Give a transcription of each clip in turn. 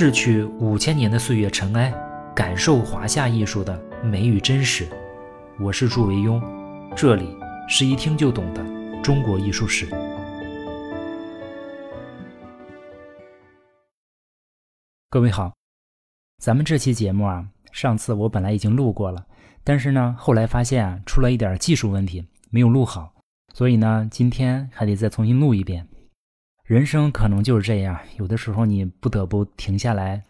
逝去五千年的岁月尘埃，感受华夏艺术的美与真实。我是祝维庸，这里是一听就懂的中国艺术史。各位好，咱们这期节目啊，上次我本来已经录过了，但是呢，后来发现啊，出了一点技术问题，没有录好，所以呢，今天还得再重新录一遍。人生可能就是这样，有的时候你不得不停下来，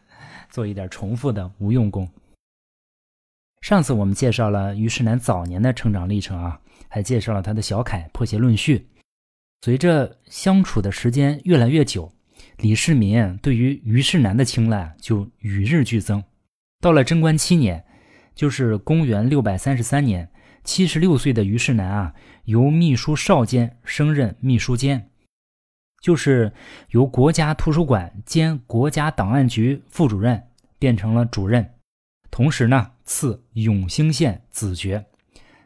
做一点重复的无用功。上次我们介绍了虞世南早年的成长历程啊，还介绍了他的小楷《破鞋论序》。随着相处的时间越来越久，李世民对于虞世南的青睐就与日俱增。到了贞观七年，就是公元六百三十三年，七十六岁的虞世南啊，由秘书少监升任秘书监。就是由国家图书馆兼国家档案局副主任变成了主任，同时呢赐永兴县子爵，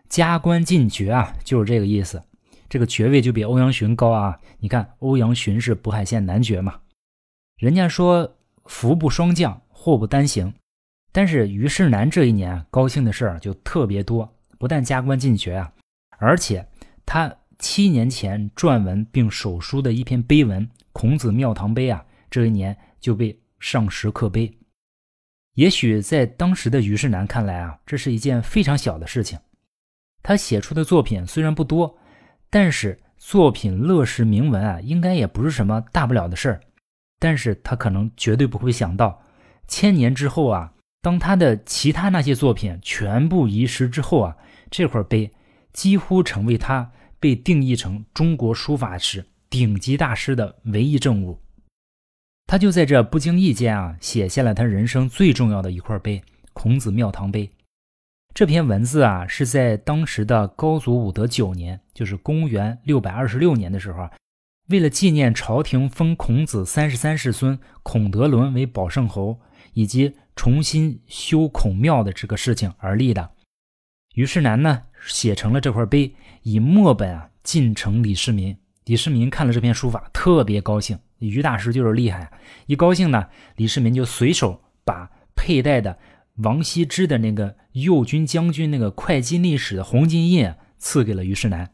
加官进爵啊，就是这个意思。这个爵位就比欧阳询高啊。你看，欧阳询是渤海县男爵嘛。人家说福不双降，祸不单行，但是虞世南这一年高兴的事儿就特别多，不但加官进爵啊，而且他。七年前撰文并手书的一篇碑文《孔子庙堂碑》啊，这一年就被上石刻碑。也许在当时的虞世南看来啊，这是一件非常小的事情。他写出的作品虽然不多，但是作品乐识铭文啊，应该也不是什么大不了的事儿。但是他可能绝对不会想到，千年之后啊，当他的其他那些作品全部遗失之后啊，这块碑几乎成为他。被定义成中国书法史顶级大师的唯一证物，他就在这不经意间啊，写下了他人生最重要的一块碑《孔子庙堂碑》。这篇文字啊，是在当时的高祖武德九年，就是公元六百二十六年的时候，为了纪念朝廷封孔子三十三世孙孔德伦为保圣侯，以及重新修孔庙的这个事情而立的。于世南呢，写成了这块碑。以墨本啊进呈李世民，李世民看了这篇书法特别高兴。于大师就是厉害，一高兴呢，李世民就随手把佩戴的王羲之的那个右军将军那个会稽历史的红金印赐给了虞世南。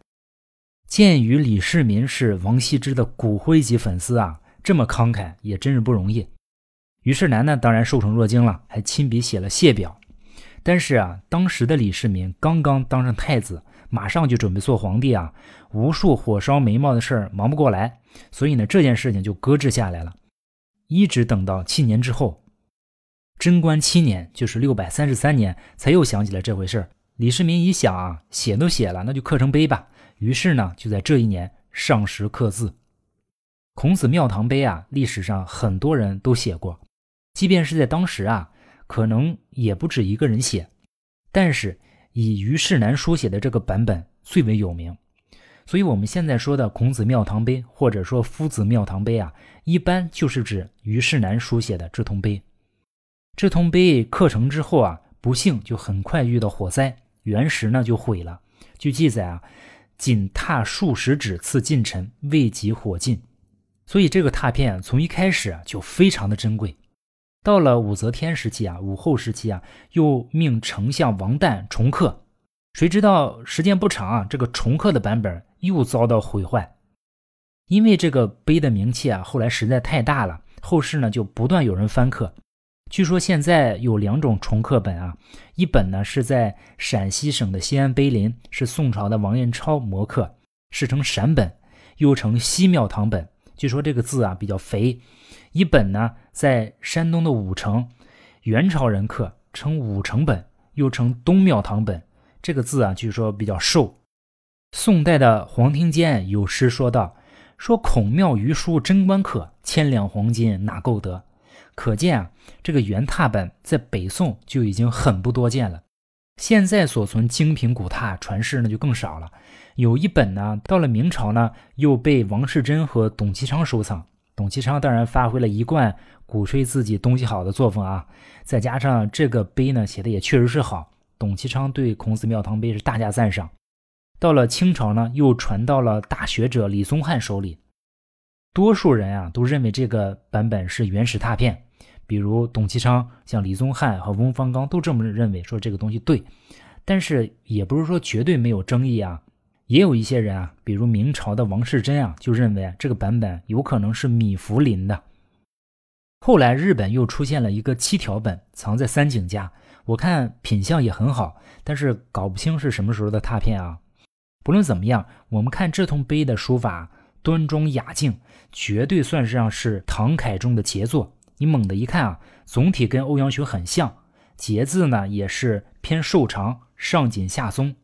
鉴于李世民是王羲之的骨灰级粉丝啊，这么慷慨也真是不容易。虞世南呢，当然受宠若惊了，还亲笔写了谢表。但是啊，当时的李世民刚刚当上太子。马上就准备做皇帝啊，无数火烧眉毛的事儿忙不过来，所以呢，这件事情就搁置下来了。一直等到七年之后，贞观七年，就是六百三十三年，才又想起了这回事儿。李世民一想啊，写都写了，那就刻成碑吧。于是呢，就在这一年上石刻字。孔子庙堂碑啊，历史上很多人都写过，即便是在当时啊，可能也不止一个人写，但是。以虞世南书写的这个版本最为有名，所以我们现在说的孔子庙堂碑或者说夫子庙堂碑啊，一般就是指虞世南书写的这通碑。这通碑刻成之后啊，不幸就很快遇到火灾，原石呢就毁了。据记载啊，仅拓数十指次进尘，未及火尽。所以这个拓片从一开始啊就非常的珍贵。到了武则天时期啊，武后时期啊，又命丞相王旦重刻，谁知道时间不长啊，这个重刻的版本又遭到毁坏。因为这个碑的名气啊，后来实在太大了，后世呢就不断有人翻刻。据说现在有两种重刻本啊，一本呢是在陕西省的西安碑林，是宋朝的王彦超摹刻，世称陕本，又称西庙堂本。据说这个字啊比较肥。一本呢，在山东的武城，元朝人刻，称武城本，又称东庙堂本。这个字啊，据说比较瘦。宋代的黄庭坚有诗说道：“说孔庙余书贞观刻，千两黄金哪够得？”可见啊，这个元拓本在北宋就已经很不多见了。现在所存精品古拓传世那就更少了。有一本呢，到了明朝呢，又被王世贞和董其昌收藏。董其昌当然发挥了一贯鼓吹自己东西好的作风啊，再加上这个碑呢写的也确实是好，董其昌对孔子庙堂碑是大加赞赏。到了清朝呢，又传到了大学者李宗汉手里，多数人啊都认为这个版本是原始拓片，比如董其昌、像李宗翰和翁方刚都这么认为，说这个东西对。但是也不是说绝对没有争议啊，也有一些人啊，比如明朝的王世贞啊，就认为这个版本有可能是米芾临的。后来日本又出现了一个七条本，藏在三井家，我看品相也很好，但是搞不清是什么时候的拓片啊。不论怎么样，我们看这通碑的书法端庄雅静，绝对算是上是唐楷中的杰作。你猛地一看啊，总体跟欧阳询很像，节字呢也是偏瘦长。上紧下松，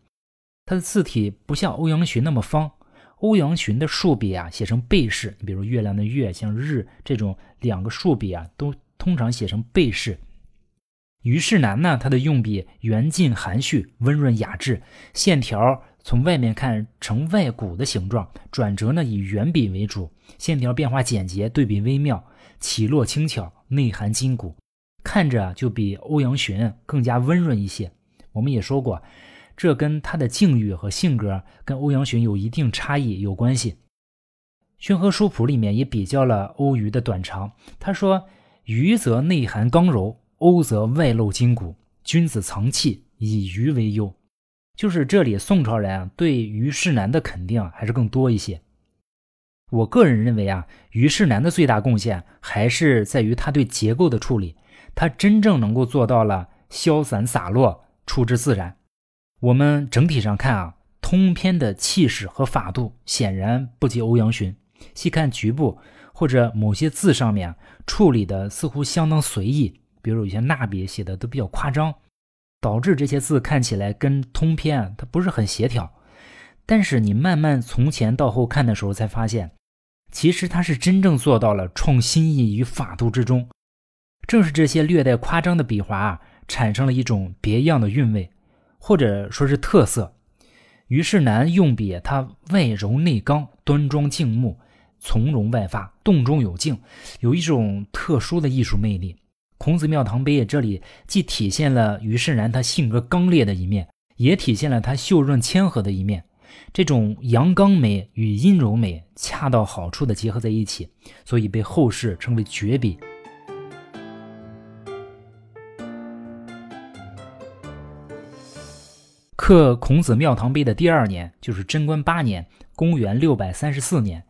它的字体不像欧阳询那么方。欧阳询的竖笔啊，写成背式，你比如月亮的月，像日这种两个竖笔啊，都通常写成背式。虞世南呢，他的用笔圆劲含蓄，温润雅致，线条从外面看呈外鼓的形状，转折呢以圆笔为主，线条变化简洁，对比微妙，起落轻巧，内含筋骨，看着就比欧阳询更加温润一些。我们也说过，这跟他的境遇和性格跟欧阳询有一定差异有关系。《宣和书谱》里面也比较了欧虞的短长，他说：“虞则内含刚柔，欧则外露筋骨。君子藏气，以虞为优。”就是这里宋朝人啊对虞世南的肯定还是更多一些。我个人认为啊，虞世南的最大贡献还是在于他对结构的处理，他真正能够做到了消散洒落。出之自然。我们整体上看啊，通篇的气势和法度显然不及欧阳询。细看局部或者某些字上面处理的似乎相当随意，比如有些捺笔写的都比较夸张，导致这些字看起来跟通篇啊它不是很协调。但是你慢慢从前到后看的时候，才发现，其实他是真正做到了创新意与法度之中。正是这些略带夸张的笔划啊。产生了一种别样的韵味，或者说是特色。虞世南用笔，他外柔内刚，端庄静穆，从容外发，动中有静，有一种特殊的艺术魅力。孔子庙堂碑这里既体现了于世南他性格刚烈的一面，也体现了他秀润谦和的一面。这种阳刚美与阴柔美恰到好处的结合在一起，所以被后世称为绝笔。刻孔子庙堂碑的第二年，就是贞观八年，公元六百三十四年，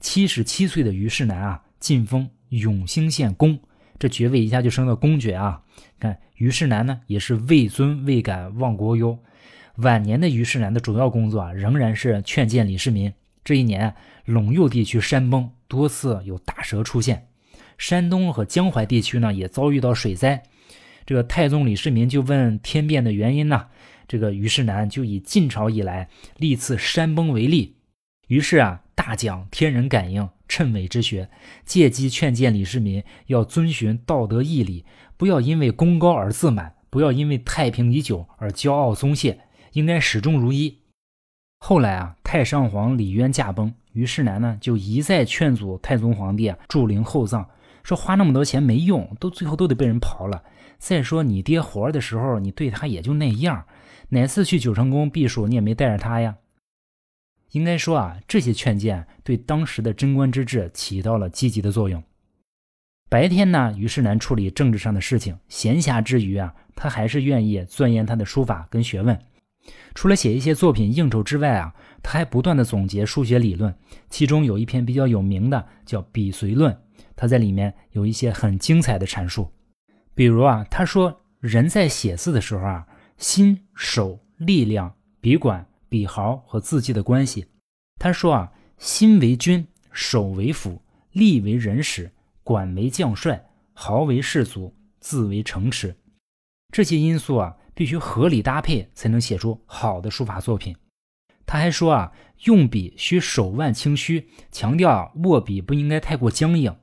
七十七岁的虞世南啊，晋封永兴县公，这爵位一下就升到公爵啊。看虞世南呢，也是位尊未敢忘国忧。晚年的虞世南的主要工作啊，仍然是劝谏李世民。这一年，陇右地区山崩，多次有大蛇出现，山东和江淮地区呢，也遭遇到水灾。这个太宗李世民就问天变的原因呢？这个虞世南就以晋朝以来历次山崩为例，于是啊，大讲天人感应、谶纬之学，借机劝谏李世民要遵循道德义理，不要因为功高而自满，不要因为太平已久而骄傲松懈，应该始终如一。后来啊，太上皇李渊驾崩，于世南呢就一再劝阻太宗皇帝啊助陵厚葬，说花那么多钱没用，都最后都得被人刨了。再说你爹活着的时候，你对他也就那样。哪次去九成宫避暑，你也没带着他呀？应该说啊，这些劝谏对当时的贞观之治起到了积极的作用。白天呢，于世南处理政治上的事情；闲暇之余啊，他还是愿意钻研他的书法跟学问。除了写一些作品应酬之外啊，他还不断的总结数学理论。其中有一篇比较有名的叫《笔随论》，他在里面有一些很精彩的阐述。比如啊，他说人在写字的时候啊。心、手、力量、笔管、笔毫和字迹的关系。他说啊，心为君，手为辅，力为人使，管为将帅，毫为士卒，字为城池。这些因素啊，必须合理搭配，才能写出好的书法作品。他还说啊，用笔需手腕轻虚，强调握笔不应该太过僵硬。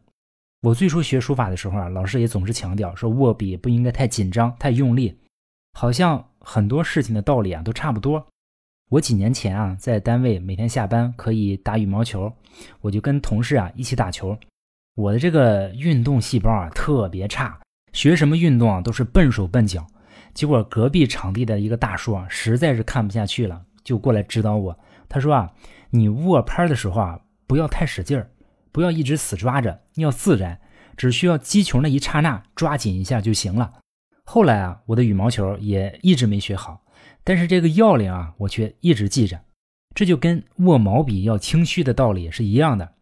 我最初学书法的时候啊，老师也总是强调说，握笔不应该太紧张、太用力。好像很多事情的道理啊都差不多。我几年前啊在单位每天下班可以打羽毛球，我就跟同事啊一起打球。我的这个运动细胞啊特别差，学什么运动啊都是笨手笨脚。结果隔壁场地的一个大叔啊实在是看不下去了，就过来指导我。他说啊，你握拍的时候啊不要太使劲儿，不要一直死抓着，要自然，只需要击球那一刹那抓紧一下就行了。后来啊，我的羽毛球也一直没学好，但是这个要领啊，我却一直记着。这就跟握毛笔要清虚的道理是一样的。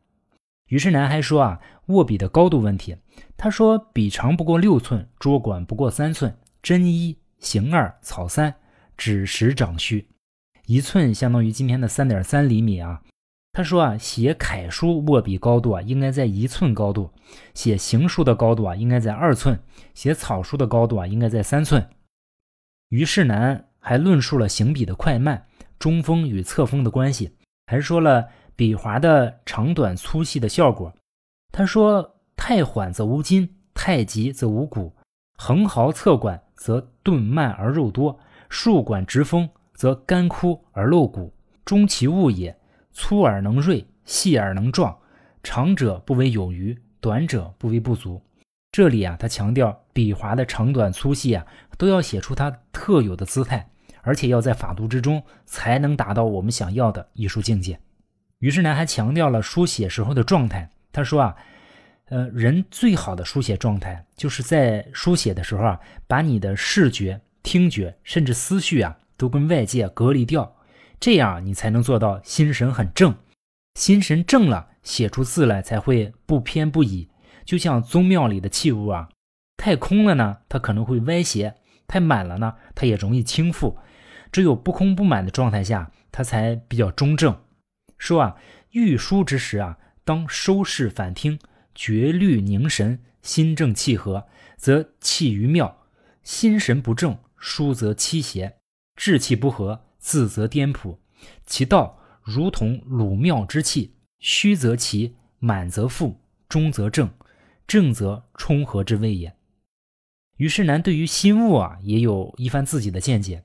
于是南还说啊，握笔的高度问题。他说，笔长不过六寸，桌管不过三寸，针一，形二，草三，指十掌虚。一寸相当于今天的三点三厘米啊。他说啊，写楷书握笔高度啊，应该在一寸高度；写行书的高度啊，应该在二寸；写草书的高度啊，应该在三寸。虞世南还论述了行笔的快慢。中锋与侧锋的关系，还说了笔划的长短粗细的效果。他说：“太缓则无筋，太急则无骨。横毫侧管则钝慢而肉多，竖管直锋则干枯而露骨。终其物也，粗而能锐，细而能壮。长者不为有余，短者不为不足。”这里啊，他强调笔划的长短粗细啊，都要写出它特有的姿态。而且要在法度之中，才能达到我们想要的艺术境界。于是呢，还强调了书写时候的状态。他说啊，呃，人最好的书写状态，就是在书写的时候啊，把你的视觉、听觉，甚至思绪啊，都跟外界隔离掉，这样你才能做到心神很正。心神正了，写出字来才会不偏不倚。就像宗庙里的器物啊，太空了呢，它可能会歪斜；太满了呢，它也容易倾覆。只有不空不满的状态下，它才比较中正。说啊，御书之时啊，当收视反听，绝律凝神，心正气和，则气于妙；心神不正，书则欺邪；志气不和，字则颠仆。其道如同鲁庙之气，虚则齐，满则富，中则正，正则冲和之谓也。虞世南对于心物啊，也有一番自己的见解。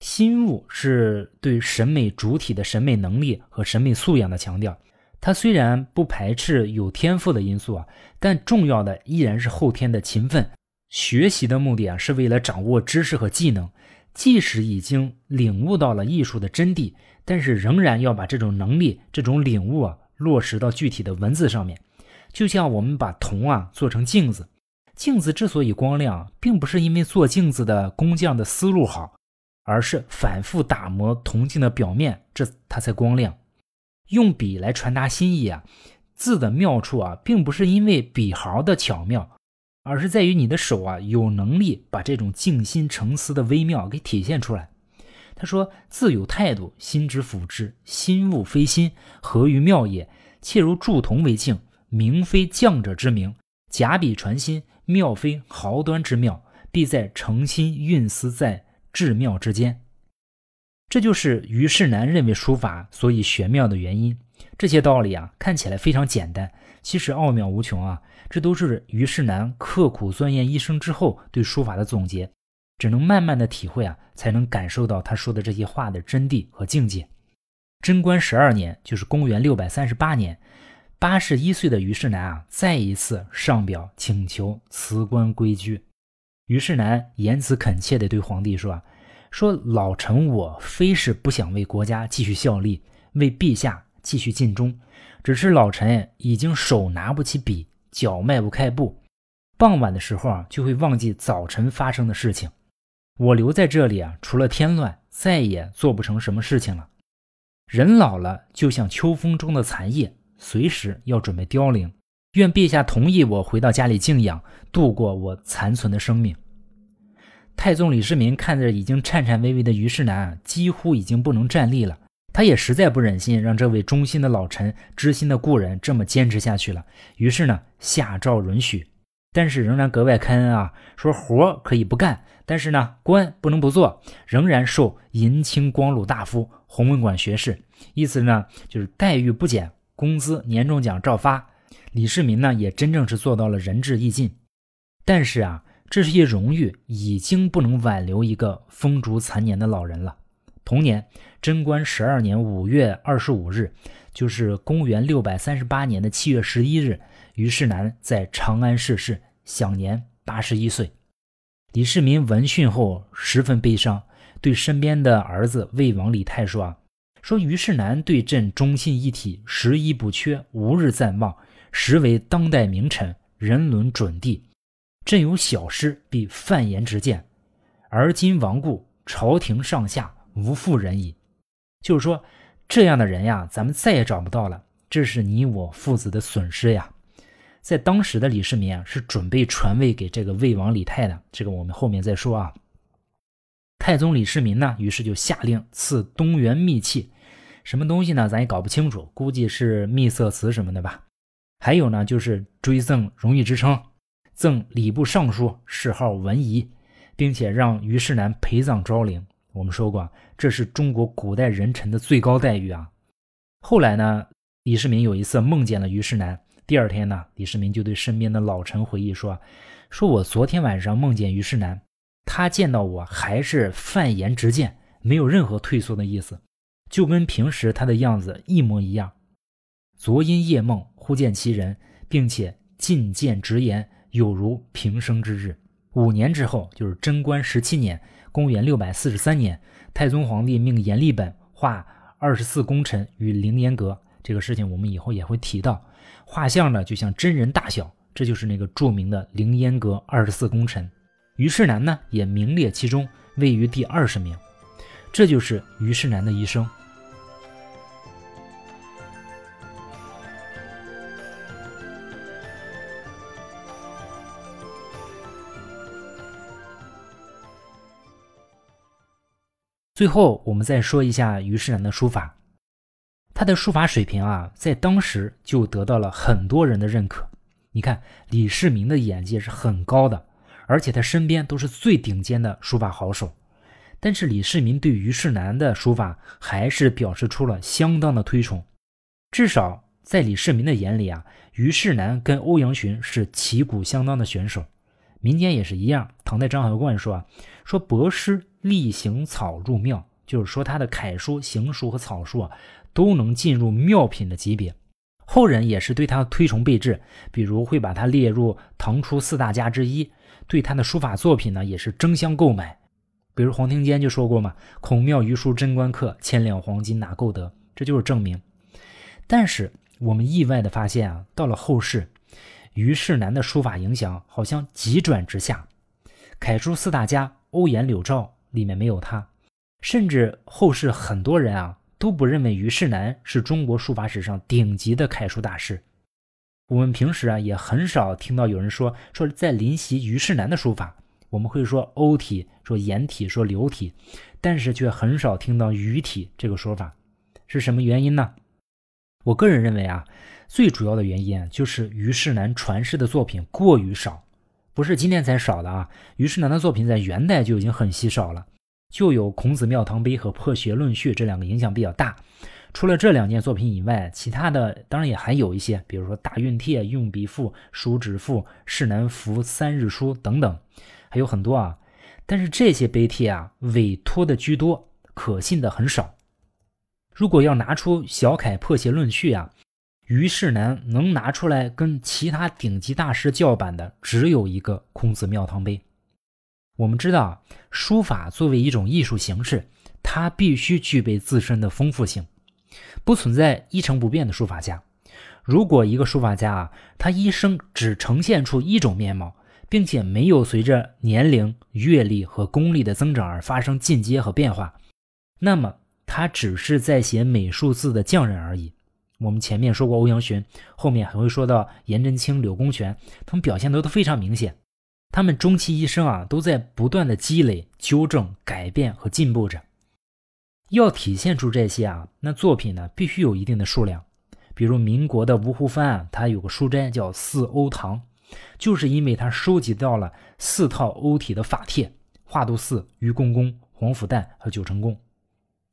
心物是对审美主体的审美能力和审美素养的强调。它虽然不排斥有天赋的因素啊，但重要的依然是后天的勤奋。学习的目的啊，是为了掌握知识和技能。即使已经领悟到了艺术的真谛，但是仍然要把这种能力、这种领悟啊，落实到具体的文字上面。就像我们把铜啊做成镜子，镜子之所以光亮，并不是因为做镜子的工匠的思路好。而是反复打磨铜镜的表面，这它才光亮。用笔来传达心意啊，字的妙处啊，并不是因为笔毫的巧妙，而是在于你的手啊有能力把这种静心沉思的微妙给体现出来。他说：“字有态度，心之辅之，心物非心，何于妙也？切如铸铜为镜，名非匠者之名；假笔传心，妙非毫端之妙，必在诚心运思在。”至妙之间，这就是虞世南认为书法所以玄妙的原因。这些道理啊，看起来非常简单，其实奥妙无穷啊。这都是于世南刻苦钻研一生之后对书法的总结，只能慢慢的体会啊，才能感受到他说的这些话的真谛和境界。贞观十二年，就是公元六百三十八年，八十一岁的于世南啊，再一次上表请求辞官归居。于是南言辞恳切地对皇帝说：“啊，说老臣我非是不想为国家继续效力，为陛下继续尽忠，只是老臣已经手拿不起笔，脚迈不开步，傍晚的时候啊，就会忘记早晨发生的事情。我留在这里啊，除了添乱，再也做不成什么事情了。人老了，就像秋风中的残叶，随时要准备凋零。”愿陛下同意我回到家里静养，度过我残存的生命。太宗李世民看着已经颤颤巍巍的虞世南，几乎已经不能站立了。他也实在不忍心让这位忠心的老臣、知心的故人这么坚持下去了。于是呢，下诏允许，但是仍然格外开恩啊，说活可以不干，但是呢，官不能不做，仍然授银青光禄大夫、弘文馆学士。意思呢，就是待遇不减，工资、年终奖照发。李世民呢，也真正是做到了仁至义尽，但是啊，这些荣誉已经不能挽留一个风烛残年的老人了。同年，贞观十二年五月二十五日，就是公元六百三十八年的七月十一日，虞世南在长安逝世，享年八十一岁。李世民闻讯后十分悲伤，对身边的儿子魏王李泰说：“啊，说虞世南对朕忠信一体，十一不缺，无日暂忘。”实为当代名臣，人伦准帝。朕有小师，必犯言直谏。而今亡故，朝廷上下无复人矣。就是说，这样的人呀，咱们再也找不到了。这是你我父子的损失呀。在当时的李世民啊，是准备传位给这个魏王李泰的。这个我们后面再说啊。太宗李世民呢，于是就下令赐东原秘器，什么东西呢？咱也搞不清楚，估计是秘色词什么的吧。还有呢，就是追赠荣誉之称。赠礼部尚书，谥号文仪，并且让虞世南陪葬昭陵。我们说过，这是中国古代人臣的最高待遇啊。后来呢，李世民有一次梦见了虞世南。第二天呢，李世民就对身边的老臣回忆说：“说我昨天晚上梦见虞世南，他见到我还是犯言直谏，没有任何退缩的意思，就跟平时他的样子一模一样。昨因夜梦，忽见其人，并且进谏直言。”有如平生之日。五年之后，就是贞观十七年（公元六百四十三年），太宗皇帝命阎立本画二十四功臣于凌烟阁。这个事情我们以后也会提到。画像呢，就像真人大小，这就是那个著名的凌烟阁二十四功臣。虞世南呢，也名列其中，位于第二十名。这就是虞世南的一生。最后，我们再说一下虞世南的书法。他的书法水平啊，在当时就得到了很多人的认可。你看，李世民的眼界是很高的，而且他身边都是最顶尖的书法好手。但是，李世民对虞世南的书法还是表示出了相当的推崇。至少在李世民的眼里啊，虞世南跟欧阳询是旗鼓相当的选手。民间也是一样。唐代张海冠说啊，说博师。力行草入庙，就是说他的楷书、行书和草书啊，都能进入妙品的级别。后人也是对他推崇备至，比如会把他列入唐初四大家之一，对他的书法作品呢也是争相购买。比如黄庭坚就说过嘛：“孔庙余书贞观刻，千两黄金哪够得？”这就是证明。但是我们意外的发现啊，到了后世，虞世南的书法影响好像急转直下，楷书四大家欧颜柳赵。里面没有他，甚至后世很多人啊都不认为虞世南是中国书法史上顶级的楷书大师。我们平时啊也很少听到有人说说在临习虞世南的书法，我们会说欧体、说颜体、说流体，但是却很少听到虞体这个说法，是什么原因呢？我个人认为啊，最主要的原因就是虞世南传世的作品过于少。不是今天才少的啊！虞世南的作品在元代就已经很稀少了，就有《孔子庙堂碑》和《破学论序》这两个影响比较大。除了这两件作品以外，其他的当然也还有一些，比如说《大运帖》《用笔赋》《书指赋》《世南服三日书》等等，还有很多啊。但是这些碑帖啊，委托的居多，可信的很少。如果要拿出小楷《破邪论序》啊。虞世南能拿出来跟其他顶级大师叫板的，只有一个《孔子庙堂碑》。我们知道，书法作为一种艺术形式，它必须具备自身的丰富性，不存在一成不变的书法家。如果一个书法家啊，他一生只呈现出一种面貌，并且没有随着年龄、阅历和功力的增长而发生进阶和变化，那么他只是在写美术字的匠人而已。我们前面说过欧阳询，后面还会说到颜真卿、柳公权，他们表现的都非常明显。他们终其一生啊，都在不断的积累、纠正、改变和进步着。要体现出这些啊，那作品呢必须有一定的数量。比如民国的吴湖帆啊，他有个书斋叫四欧堂，就是因为他收集到了四套欧体的法帖：华度寺、愚公公、皇甫旦和九成宫。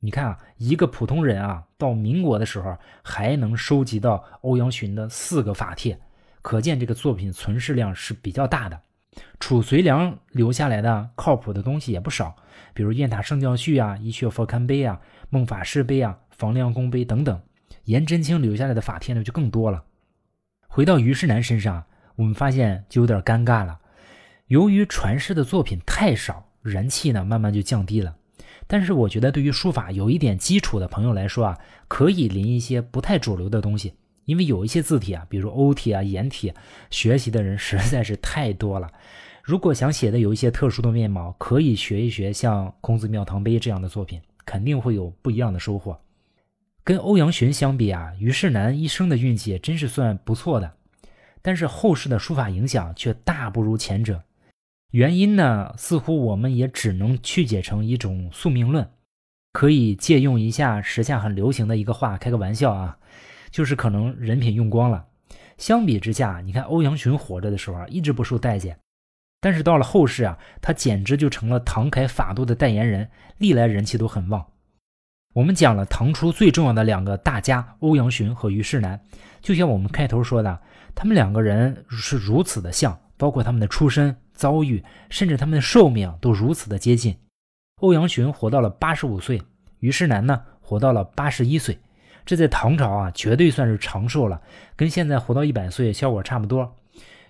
你看啊，一个普通人啊，到民国的时候还能收集到欧阳询的四个法帖，可见这个作品存世量是比较大的。褚遂良留下来的靠谱的东西也不少，比如《雁塔圣教序》啊，《一阙佛龛碑》啊，《孟法师碑》啊，《房梁公碑》等等。颜真卿留下来的法帖呢就更多了。回到虞世南身上，我们发现就有点尴尬了。由于传世的作品太少，人气呢慢慢就降低了。但是我觉得，对于书法有一点基础的朋友来说啊，可以临一些不太主流的东西，因为有一些字体啊，比如欧体啊、颜体，学习的人实在是太多了。如果想写的有一些特殊的面貌，可以学一学像《孔子庙堂碑》这样的作品，肯定会有不一样的收获。跟欧阳询相比啊，虞世南一生的运气真是算不错的，但是后世的书法影响却大不如前者。原因呢，似乎我们也只能曲解成一种宿命论。可以借用一下时下很流行的一个话，开个玩笑啊，就是可能人品用光了。相比之下，你看欧阳询活着的时候啊，一直不受待见，但是到了后世啊，他简直就成了唐楷法度的代言人，历来人气都很旺。我们讲了唐初最重要的两个大家欧阳询和虞世南，就像我们开头说的，他们两个人是如此的像，包括他们的出身。遭遇，甚至他们的寿命都如此的接近。欧阳询活到了八十五岁，虞世南呢活到了八十一岁，这在唐朝啊绝对算是长寿了，跟现在活到一百岁效果差不多。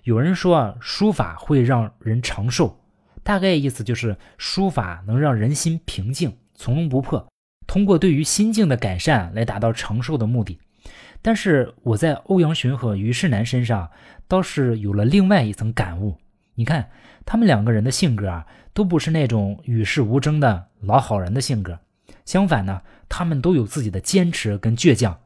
有人说啊，书法会让人长寿，大概意思就是书法能让人心平静、从容不迫，通过对于心境的改善来达到长寿的目的。但是我在欧阳询和虞世南身上倒是有了另外一层感悟。你看，他们两个人的性格啊，都不是那种与世无争的老好人的性格。相反呢，他们都有自己的坚持跟倔强。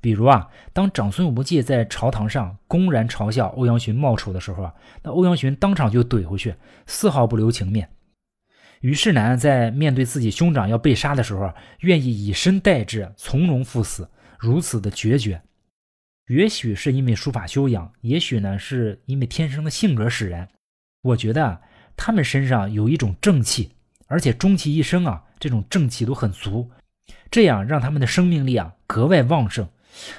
比如啊，当长孙无忌在朝堂上公然嘲笑欧阳询冒丑的时候啊，那欧阳询当场就怼回去，丝毫不留情面。虞世南在面对自己兄长要被杀的时候，愿意以身代之，从容赴死，如此的决绝。也许是因为书法修养，也许呢是因为天生的性格使然。我觉得啊，他们身上有一种正气，而且终其一生啊，这种正气都很足，这样让他们的生命力啊格外旺盛。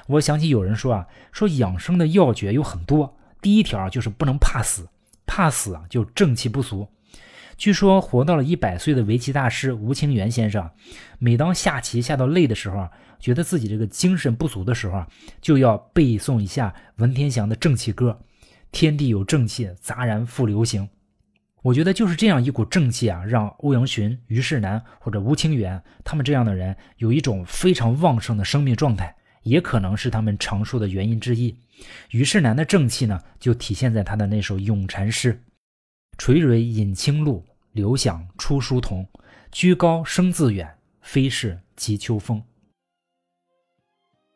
我想起有人说啊，说养生的要诀有很多，第一条就是不能怕死，怕死啊就正气不足。据说活到了一百岁的围棋大师吴清源先生，每当下棋下到累的时候。觉得自己这个精神不足的时候，就要背诵一下文天祥的正气歌：“天地有正气，杂然复流行。”我觉得就是这样一股正气啊，让欧阳询、虞世南或者吴清源他们这样的人有一种非常旺盛的生命状态，也可能是他们长寿的原因之一。虞世南的正气呢，就体现在他的那首咏蝉诗：“垂蕊饮清露，流响出疏桐。居高声自远，非是藉秋风。”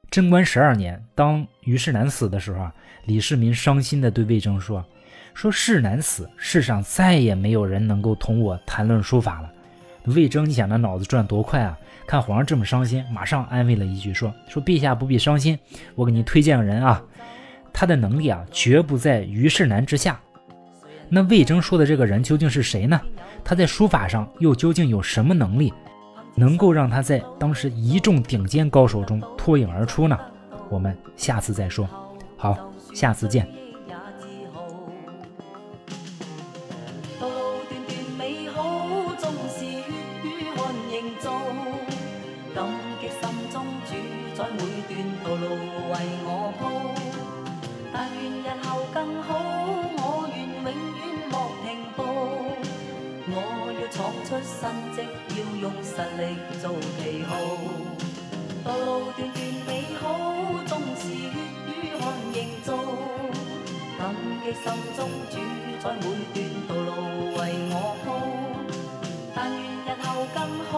贞观十二年，当虞世南死的时候啊，李世民伤心地对魏征说：“说世南死，世上再也没有人能够同我谈论书法了。”魏征，你想那脑子转多快啊？看皇上这么伤心，马上安慰了一句说：“说陛下不必伤心，我给您推荐个人啊，他的能力啊绝不在虞世南之下。”那魏征说的这个人究竟是谁呢？他在书法上又究竟有什么能力？能够让他在当时一众顶尖高手中脱颖而出呢？我们下次再说。好，下次见。在每段道路迹要用实力做旗号，道路段段美好，纵是血与汗营造，感激心中主宰每段道路为我铺。但愿日后更好，